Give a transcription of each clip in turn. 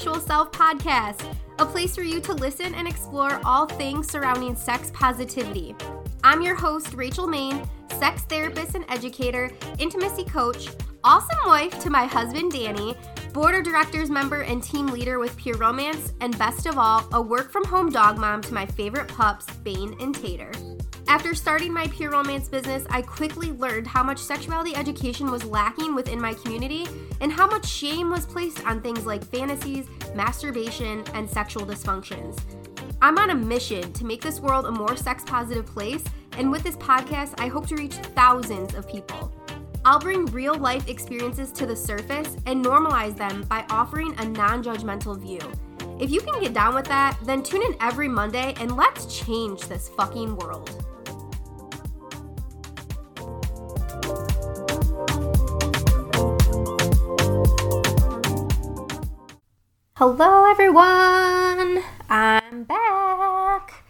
Sexual Self podcast, a place for you to listen and explore all things surrounding sex positivity. I'm your host, Rachel Main, sex therapist and educator, intimacy coach, awesome wife to my husband, Danny, board of directors member and team leader with Pure Romance, and best of all, a work from home dog mom to my favorite pups, Bane and Tater. After starting my Pure Romance business, I quickly learned how much sexuality education was lacking within my community and how much shame was placed on things like fantasies, masturbation, and sexual dysfunctions. I'm on a mission to make this world a more sex positive place, and with this podcast, I hope to reach thousands of people. I'll bring real life experiences to the surface and normalize them by offering a non judgmental view. If you can get down with that, then tune in every Monday and let's change this fucking world. Hello, everyone. I'm back.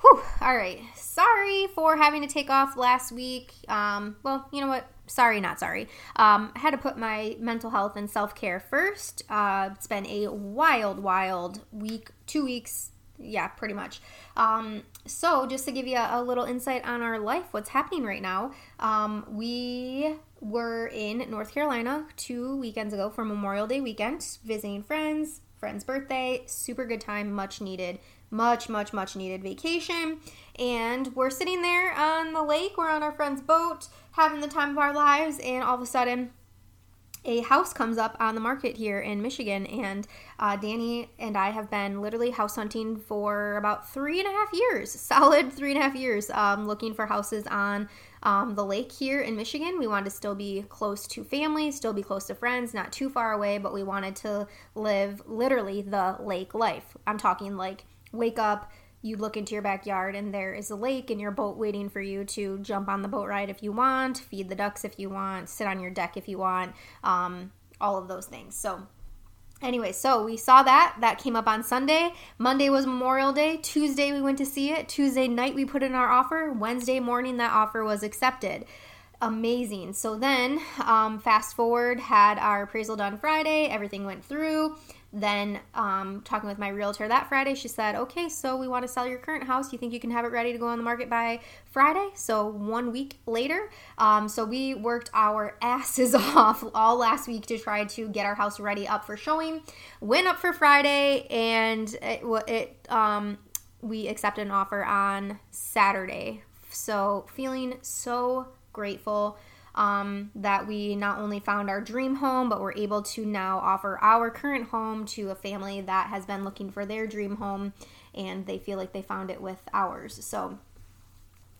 Whew. All right. Sorry for having to take off last week. Um, well, you know what? Sorry, not sorry. Um, I had to put my mental health and self care first. Uh, it's been a wild, wild week, two weeks. Yeah, pretty much. Um, so, just to give you a, a, little insight on our life, what's happening right now, um, we were in North Carolina two weekends ago for Memorial Day weekend, visiting friends, friend's birthday. Super good time, much needed, much, much, much needed vacation. And we're sitting there on the lake, we're on our friend's boat, having the time of our lives, and all of a sudden, a house comes up on the market here in Michigan, and uh, Danny and I have been literally house hunting for about three and a half years, solid three and a half years, um, looking for houses on um, the lake here in Michigan. We wanted to still be close to family, still be close to friends, not too far away, but we wanted to live literally the lake life. I'm talking like wake up, you look into your backyard, and there is a lake and your boat waiting for you to jump on the boat ride if you want, feed the ducks if you want, sit on your deck if you want, um, all of those things. So Anyway, so we saw that. That came up on Sunday. Monday was Memorial Day. Tuesday, we went to see it. Tuesday night, we put in our offer. Wednesday morning, that offer was accepted. Amazing. So then, um, fast forward, had our appraisal done Friday. Everything went through. Then, um, talking with my realtor that Friday, she said, Okay, so we want to sell your current house. You think you can have it ready to go on the market by Friday? So, one week later. Um, so, we worked our asses off all last week to try to get our house ready up for showing. Went up for Friday, and it, it um, we accepted an offer on Saturday. So, feeling so grateful um, that we not only found our dream home, but we're able to now offer our current home to a family that has been looking for their dream home and they feel like they found it with ours. So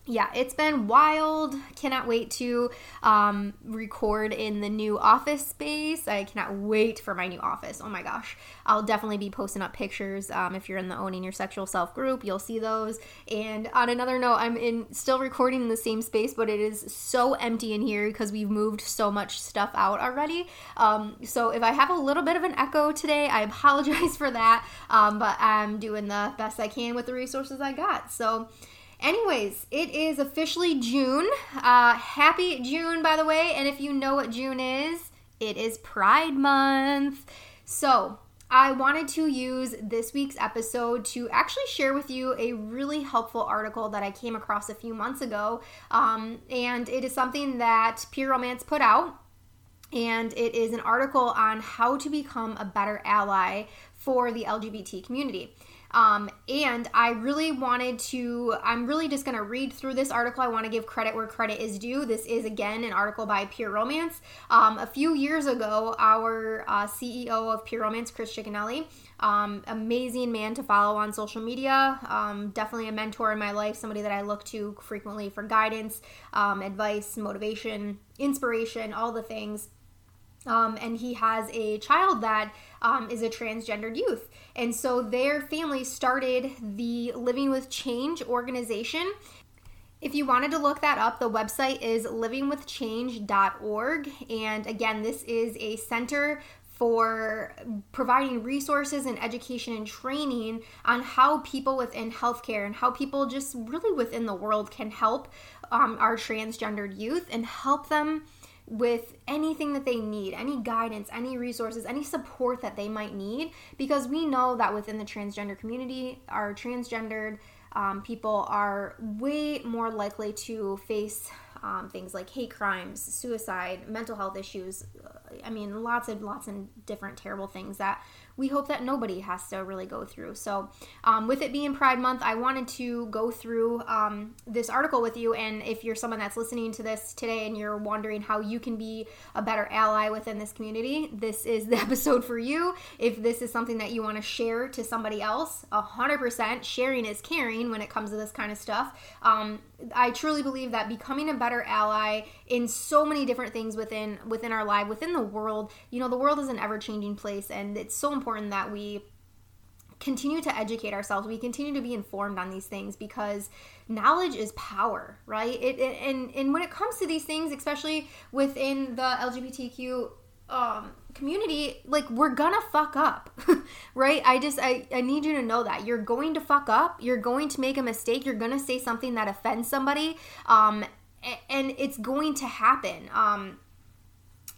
yeah, it's been wild. Cannot wait to um, record in the new office space. I cannot wait for my new office. Oh my gosh. I'll definitely be posting up pictures. Um, if you're in the Owning Your Sexual Self group, you'll see those. And on another note, I'm in still recording in the same space, but it is so empty in here because we've moved so much stuff out already. Um, so if I have a little bit of an echo today, I apologize for that. Um, but I'm doing the best I can with the resources I got. So, Anyways, it is officially June. Uh, happy June, by the way. And if you know what June is, it is Pride Month. So, I wanted to use this week's episode to actually share with you a really helpful article that I came across a few months ago. Um, and it is something that Pure Romance put out. And it is an article on how to become a better ally for the LGBT community. Um, and I really wanted to, I'm really just going to read through this article. I want to give credit where credit is due. This is, again, an article by Pure Romance. Um, a few years ago, our uh, CEO of Pure Romance, Chris Cicchinelli, um, amazing man to follow on social media. Um, definitely a mentor in my life, somebody that I look to frequently for guidance, um, advice, motivation, inspiration, all the things. Um, and he has a child that um, is a transgendered youth. And so their family started the Living with Change organization. If you wanted to look that up, the website is livingwithchange.org. And again, this is a center for providing resources and education and training on how people within healthcare and how people just really within the world can help um, our transgendered youth and help them with anything that they need, any guidance, any resources, any support that they might need, because we know that within the transgender community, our transgendered um, people are way more likely to face um, things like hate crimes, suicide, mental health issues. I mean, lots and lots and different terrible things that we hope that nobody has to really go through. So, um, with it being Pride Month, I wanted to go through um, this article with you. And if you're someone that's listening to this today and you're wondering how you can be a better ally within this community, this is the episode for you. If this is something that you want to share to somebody else, 100% sharing is caring when it comes to this kind of stuff. Um, I truly believe that becoming a better ally in so many different things within within our life, within the world, you know, the world is an ever changing place, and it's so important that we continue to educate ourselves. We continue to be informed on these things because knowledge is power right? It, it, and and when it comes to these things especially within the lgbtq um, community like we're gonna fuck up right? I just I, I need you to know that. You're going to fuck up. You're going to make a mistake. You're gonna say something that offends somebody. Um, and it's going to happen um,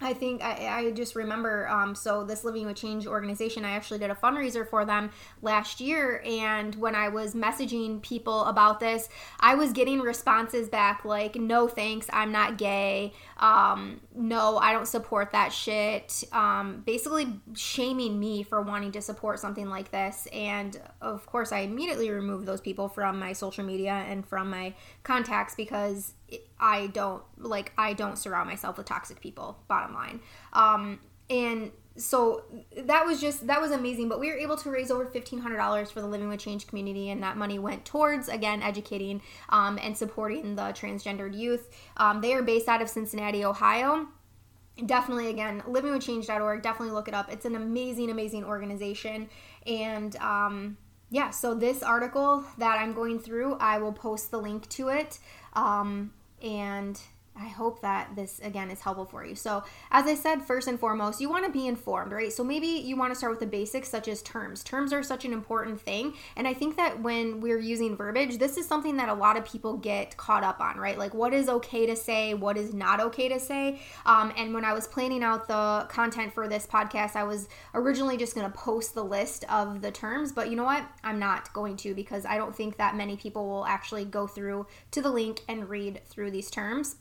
I think I, I just remember. Um, so this Living with Change organization, I actually did a fundraiser for them last year, and when I was messaging people about this, I was getting responses back like, "No thanks, I'm not gay. Um, no, I don't support that shit." Um, basically shaming me for wanting to support something like this, and of course, I immediately removed those people from my social media and from my contacts because I don't like I don't surround myself with toxic people. Bottom line, um, and so that was just that was amazing. But we were able to raise over fifteen hundred dollars for the Living with Change community, and that money went towards again educating um, and supporting the transgendered youth. Um, they are based out of Cincinnati, Ohio definitely again livingwithchange.org definitely look it up it's an amazing amazing organization and um, yeah so this article that i'm going through i will post the link to it um, and I hope that this again is helpful for you. So, as I said, first and foremost, you want to be informed, right? So, maybe you want to start with the basics such as terms. Terms are such an important thing. And I think that when we're using verbiage, this is something that a lot of people get caught up on, right? Like, what is okay to say, what is not okay to say. Um, and when I was planning out the content for this podcast, I was originally just going to post the list of the terms, but you know what? I'm not going to because I don't think that many people will actually go through to the link and read through these terms.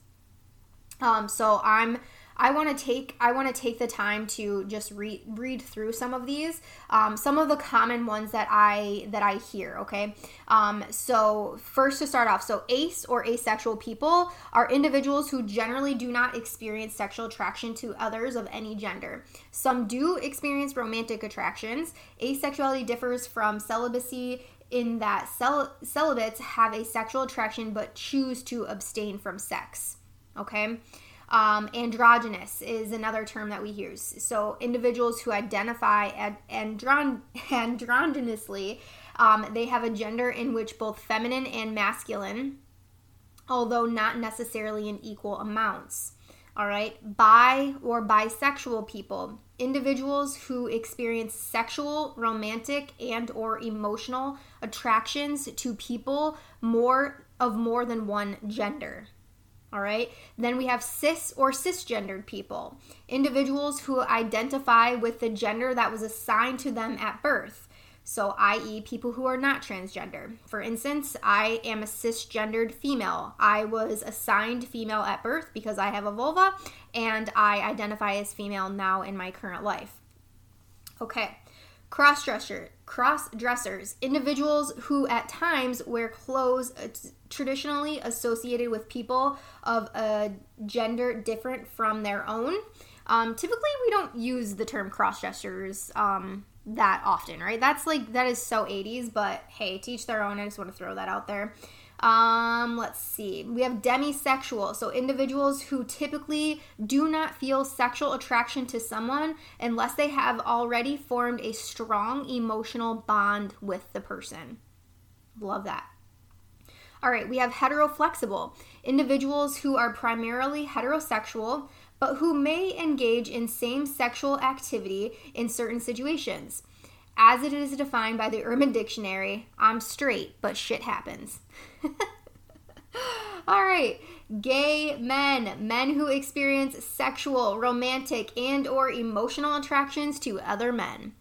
Um, so I'm I want to take I want to take the time to just read read through some of these, um, some of the common ones that I that I hear. Okay, um, so first to start off, so ace or asexual people are individuals who generally do not experience sexual attraction to others of any gender. Some do experience romantic attractions. Asexuality differs from celibacy in that cel- celibates have a sexual attraction but choose to abstain from sex. Okay. Um, androgynous is another term that we use. So individuals who identify ad- andron- androgynously, um, they have a gender in which both feminine and masculine, although not necessarily in equal amounts. All right, bi or bisexual people, individuals who experience sexual, romantic, and or emotional attractions to people more of more than one gender. All right. Then we have cis or cisgendered people, individuals who identify with the gender that was assigned to them at birth. So, i.e., people who are not transgender. For instance, I am a cisgendered female. I was assigned female at birth because I have a vulva and I identify as female now in my current life. Okay. Cross dresser, cross dressers, individuals who at times wear clothes uh, traditionally associated with people of a gender different from their own. Um, typically, we don't use the term cross dressers um, that often, right? That's like that is so 80s, but hey, teach their own. I just want to throw that out there. Um, let's see. We have demisexual, so individuals who typically do not feel sexual attraction to someone unless they have already formed a strong emotional bond with the person. Love that. All right, we have heteroflexible, individuals who are primarily heterosexual but who may engage in same sexual activity in certain situations. As it is defined by the Urban Dictionary, I'm straight, but shit happens. All right. Gay men, men who experience sexual, romantic, and or emotional attractions to other men.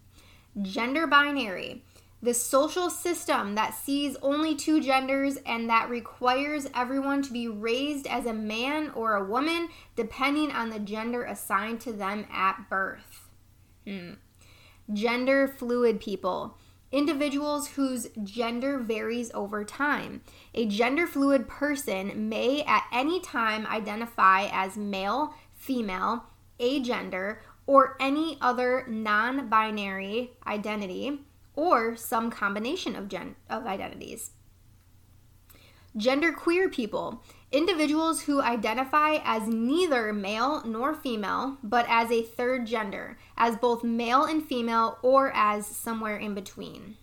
Gender binary, the social system that sees only two genders and that requires everyone to be raised as a man or a woman depending on the gender assigned to them at birth. Hmm. Gender fluid people individuals whose gender varies over time. A gender fluid person may at any time identify as male, female, agender, or any other non binary identity, or some combination of, gen- of identities. Gender queer people, individuals who identify as neither male nor female, but as a third gender, as both male and female, or as somewhere in between.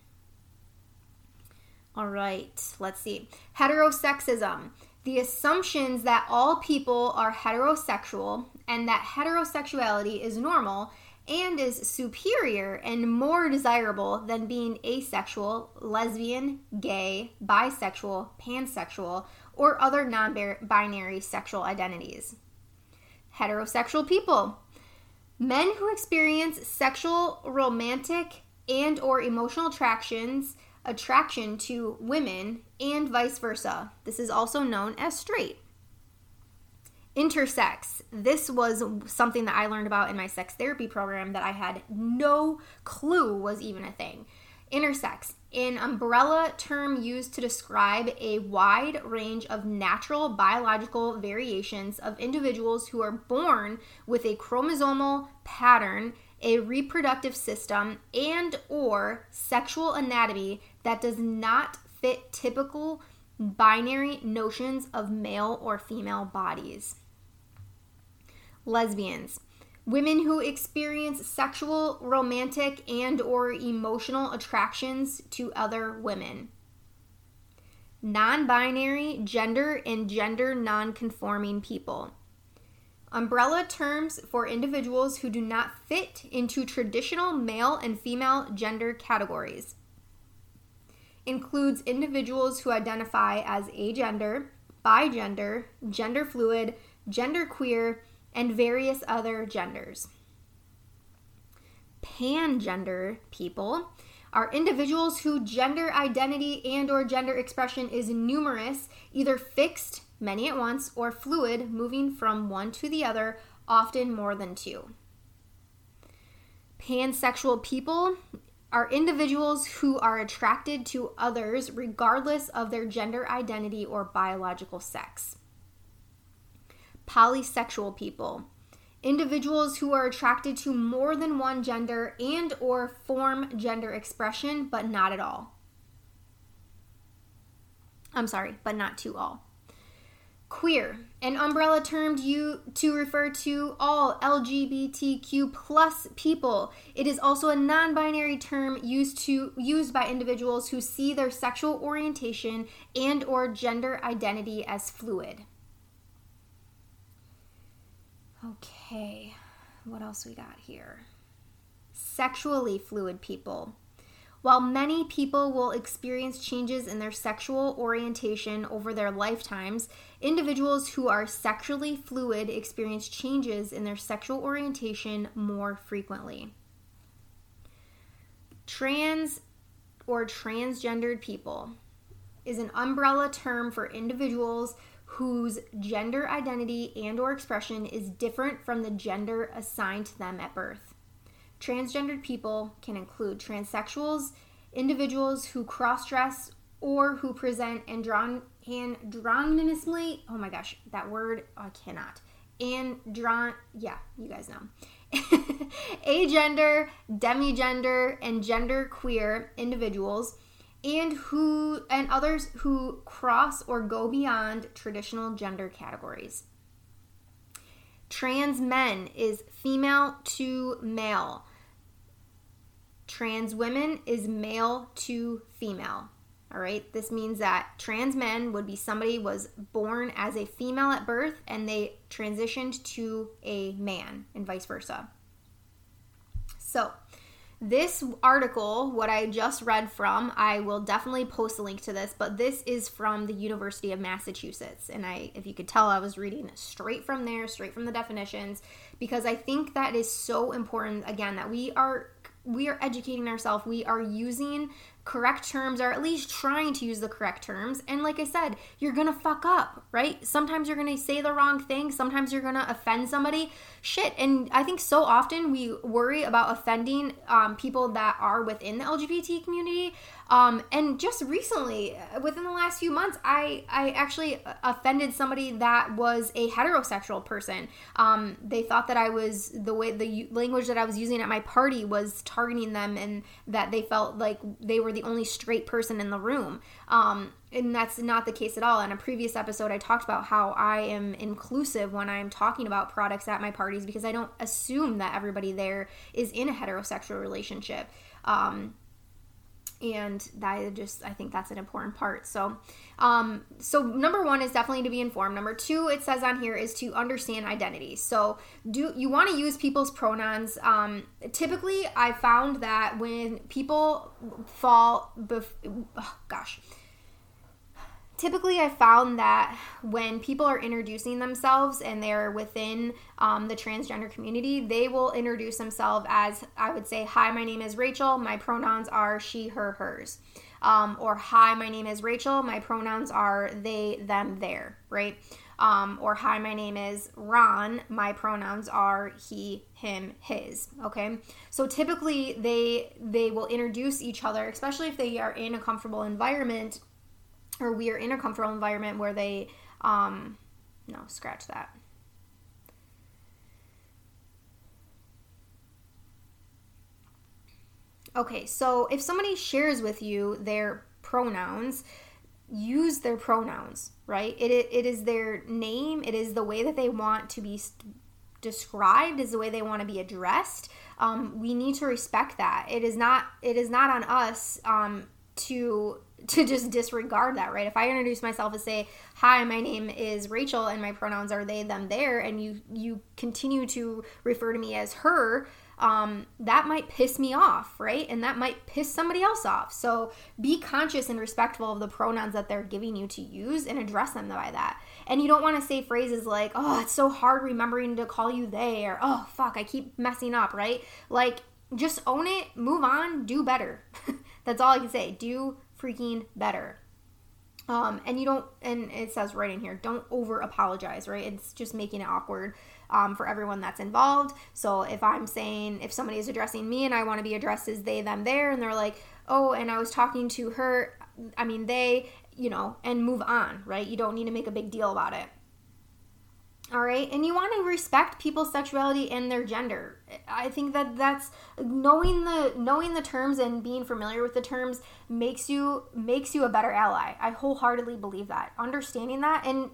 All right, let's see. Heterosexism. The assumptions that all people are heterosexual and that heterosexuality is normal and is superior and more desirable than being asexual, lesbian, gay, bisexual, pansexual, or other non binary sexual identities. Heterosexual people. Men who experience sexual, romantic, and or emotional attractions attraction to women and vice versa. This is also known as straight. Intersex. This was something that I learned about in my sex therapy program that I had no clue was even a thing. Intersex, an umbrella term used to describe a wide range of natural biological variations of individuals who are born with a chromosomal pattern, a reproductive system, and or sexual anatomy that does not fit typical binary notions of male or female bodies. Lesbians women who experience sexual, romantic, and or emotional attractions to other women. Non-binary, gender and gender non-conforming people. Umbrella terms for individuals who do not fit into traditional male and female gender categories. Includes individuals who identify as agender, bigender, gender fluid, gender queer, and various other genders. Pangender people are individuals whose gender identity and or gender expression is numerous, either fixed, many at once, or fluid, moving from one to the other, often more than two. Pansexual people are individuals who are attracted to others regardless of their gender identity or biological sex polysexual people. Individuals who are attracted to more than one gender and or form gender expression but not at all. I'm sorry but not to all. Queer an umbrella term you to refer to all lgbtq plus people. It is also a non-binary term used to used by individuals who see their sexual orientation and or gender identity as fluid Okay, what else we got here? Sexually fluid people. While many people will experience changes in their sexual orientation over their lifetimes, individuals who are sexually fluid experience changes in their sexual orientation more frequently. Trans or transgendered people is an umbrella term for individuals whose gender identity and or expression is different from the gender assigned to them at birth. Transgendered people can include transsexuals, individuals who cross-dress or who present andron- androgynously. Oh my gosh, that word I cannot. Andron, yeah, you guys know. agender, demigender, and gender queer individuals and who and others who cross or go beyond traditional gender categories. Trans men is female to male. Trans women is male to female. All right, this means that trans men would be somebody was born as a female at birth and they transitioned to a man and vice versa. So, this article, what I just read from, I will definitely post a link to this, but this is from the University of Massachusetts. And I if you could tell I was reading straight from there, straight from the definitions because I think that is so important again that we are we are educating ourselves. We are using correct terms or at least trying to use the correct terms. And like I said, you're going to fuck up, right? Sometimes you're going to say the wrong thing, sometimes you're going to offend somebody. Shit. And I think so often we worry about offending um, people that are within the LGBT community. Um, and just recently, uh, within the last few months, I, I actually offended somebody that was a heterosexual person. Um, they thought that I was the way the language that I was using at my party was targeting them and that they felt like they were the only straight person in the room. Um, and that's not the case at all. In a previous episode, I talked about how I am inclusive when I'm talking about products at my parties because I don't assume that everybody there is in a heterosexual relationship. Um, and that just i think that's an important part. So um so number one is definitely to be informed. Number two it says on here is to understand identity. So do you want to use people's pronouns. Um typically i found that when people fall bef- oh, gosh typically i found that when people are introducing themselves and they're within um, the transgender community they will introduce themselves as i would say hi my name is rachel. My pronouns are she her hers. Um, or hi my name is rachel. My pronouns are they them their right? Um, or hi my name is ron. My pronouns are he him his okay? So typically they they will introduce each other especially if they are in a comfortable environment or we are in a comfortable environment where they um no scratch that. Okay so if somebody shares with you their pronouns use their pronouns right? It, it is their name it is the way that they want to be described is the way they want to be addressed. Um, we need to respect that. It is not it is not on us um, to to just disregard that, right? If I introduce myself and say, "Hi, my name is Rachel and my pronouns are they them their," and you you continue to refer to me as her, um, that might piss me off, right? And that might piss somebody else off. So be conscious and respectful of the pronouns that they're giving you to use and address them by that. And you don't want to say phrases like, "Oh, it's so hard remembering to call you they," or "Oh, fuck, I keep messing up," right? Like just own it, move on, do better. That's all I can say. Do freaking better. Um, and you don't, and it says right in here, don't over apologize, right? It's just making it awkward um, for everyone that's involved. So if I'm saying, if somebody is addressing me and I want to be addressed as they, them, their, and they're like, oh, and I was talking to her, I mean, they, you know, and move on, right? You don't need to make a big deal about it all right? And you want to respect people's sexuality and their gender. I think that that's knowing the knowing the terms and being familiar with the terms makes you makes you a better ally. I wholeheartedly believe that. Understanding that and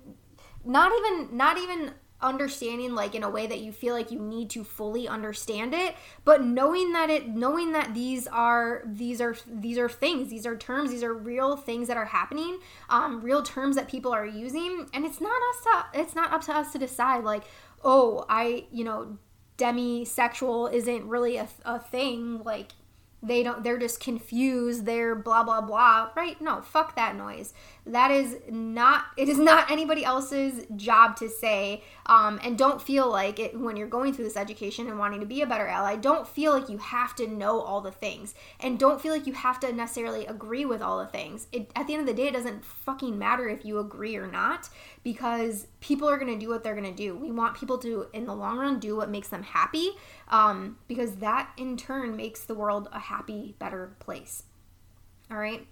not even not even understanding like in a way that you feel like you need to fully understand it but knowing that it knowing that these are these are these are things these are terms these are real things that are happening um real terms that people are using and it's not us to it's not up to us to decide like oh i you know demisexual isn't really a, a thing like they don't they're just confused they're blah blah blah. Right no fuck that noise. That is not it is not anybody else's job to say um, and don't feel like it when you're going through this education and wanting to be a better ally don't feel like you have to know all the things. And don't feel like you have to necessarily agree with all the things. It, at the end of the day it doesn't fucking matter if you agree or not because people are going to do what they're going to do. We want people to in the long run do what makes them happy um, because that in turn makes the world a happy better place. All right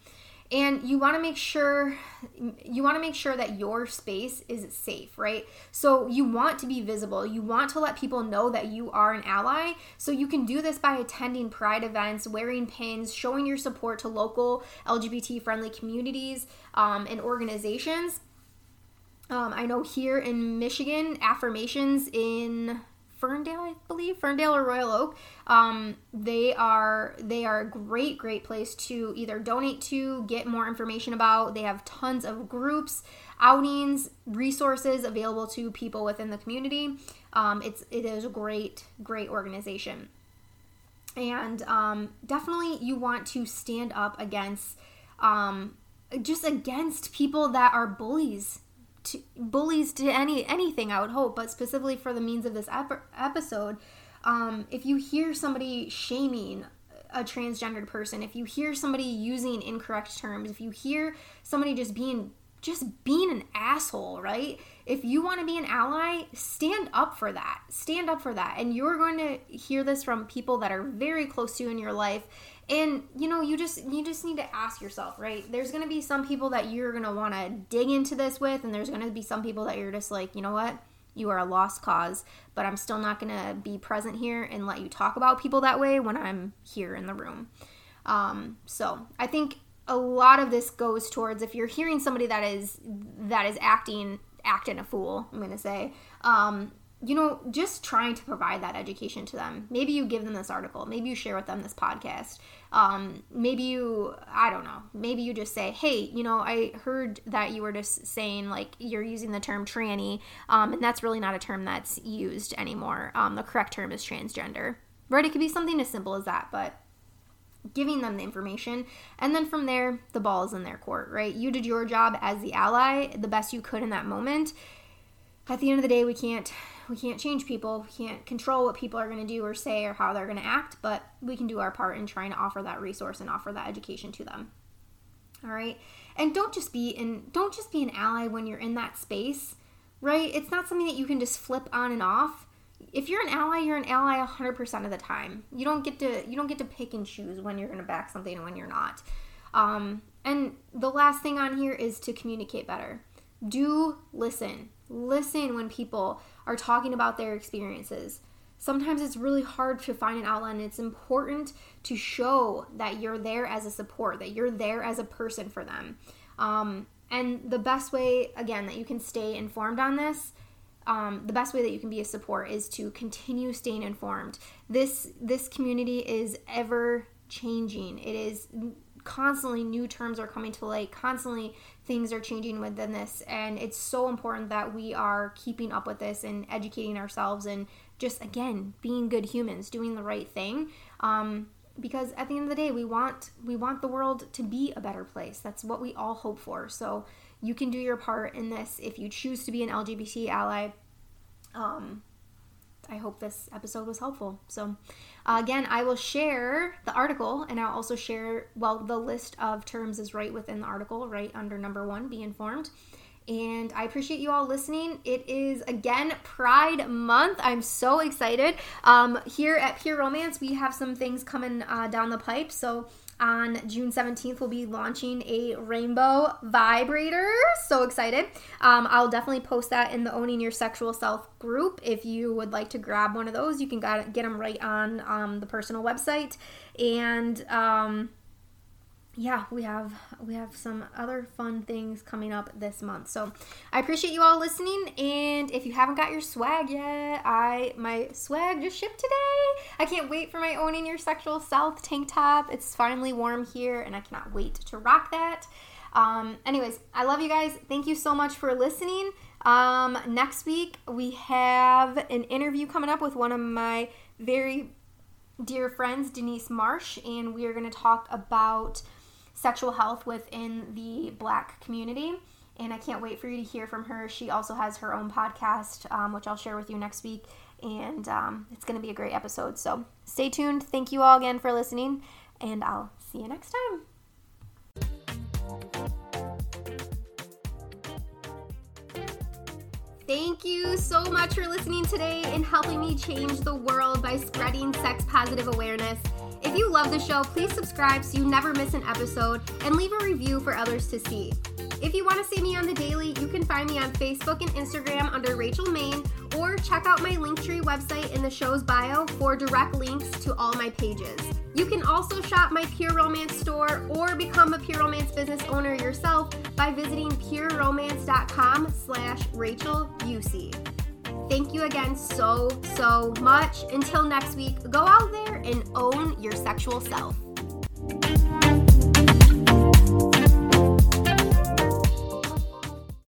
and you want to make sure you want to make sure that your space is safe right? So you want to be visible. You want to let people know that you are an ally. So you can do this by attending pride events wearing pins showing your support to local lgbt friendly communities um, and organizations um, i know here in michigan affirmations in Ferndale, I believe, Ferndale or Royal Oak. Um, they are they are a great great place to either donate to, get more information about. They have tons of groups, outings, resources available to people within the community. Um, it's it is a great great organization. and um, definitely you want to stand up against um, just against people that are bullies to bullies to any anything i would hope but specifically for the means of this ep- episode um, if you hear somebody shaming a transgendered person if you hear somebody using incorrect terms if you hear somebody just being just being an asshole right? If you want to be an ally stand up for that. Stand up for that. And you're going to hear this from people that are very close to you in your life and you know you just you just need to ask yourself right? There's going to be some people that you're going to want to dig into this with and there's going to be some people that you're just like you know what? You are a lost cause but i'm still not going to be present here and let you talk about people that way when i'm here in the room. Um, so i think a lot of this goes towards if you're hearing somebody that is that is acting acting a fool i'm going to say um, you know, just trying to provide that education to them. Maybe you give them this article. Maybe you share with them this podcast. Um, maybe you, I don't know, maybe you just say, hey, you know, I heard that you were just saying like you're using the term tranny, um, and that's really not a term that's used anymore. Um, the correct term is transgender, right? It could be something as simple as that, but giving them the information and then from there the ball is in their court right you did your job as the ally the best you could in that moment at the end of the day we can't we can't change people we can't control what people are going to do or say or how they're going to act but we can do our part in trying to offer that resource and offer that education to them. All right? And don't just be in don't just be an ally when you're in that space right? It's not something that you can just flip on and off. If you're an ally you're an ally 100% of the time. You don't get to you don't get to pick and choose when you're going to back something and when you're not. Um, and the last thing on here is to communicate better do listen Listen when people are talking about their experiences. Sometimes it's really hard to find an outlet, and it's important to show that you're there as a support, that you're there as a person for them. Um, and the best way, again, that you can stay informed on this um, the best way that you can be a support is to continue staying informed. This this community is ever changing. It is constantly new terms are coming to light. Constantly things are changing within this and it's so important that we are keeping up with this and educating ourselves and just again being good humans doing the right thing. Um, because at the end of the day we want we want the world to be a better place. That's what we all hope for. So you can do your part in this if you choose to be an lgbt ally. Um, I hope this episode was helpful. So, uh, again, I will share the article and I'll also share, well, the list of terms is right within the article, right under number one, be informed. And I appreciate you all listening. It is again Pride Month. I'm so excited. Um, here at Pure Romance, we have some things coming uh, down the pipe. So on June 17th, we'll be launching a rainbow vibrator. So excited. Um, I'll definitely post that in the Owning Your Sexual Self group. If you would like to grab one of those, you can get them right on um, the personal website. And um, yeah, we have we have some other fun things coming up this month. So I appreciate you all listening. And if you haven't got your swag yet, I my swag just shipped today. I can't wait for my owning your sexual self tank top. It's finally warm here, and I cannot wait to rock that. Um, anyways, I love you guys. Thank you so much for listening. Um, next week we have an interview coming up with one of my very dear friends, Denise Marsh, and we are going to talk about sexual health within the black community. And I can't wait for you to hear from her. She also has her own podcast, um, which I'll share with you next week. And um, it's going to be a great episode. So stay tuned. Thank you all again for listening. And I'll see you next time. Thank you so much for listening today and helping me change the world by spreading sex positive awareness. If you love the show, please subscribe so you never miss an episode and leave a review for others to see. If you want to see me on the daily, you can find me on Facebook and Instagram under Rachel Maine, or check out my Linktree website in the show's bio for direct links to all my pages. You can also shop my Pure Romance store or become a Pure Romance business owner yourself by visiting pureromance.com slash Rachel. Thank you again so, so much. Until next week, go out there and own your sexual self.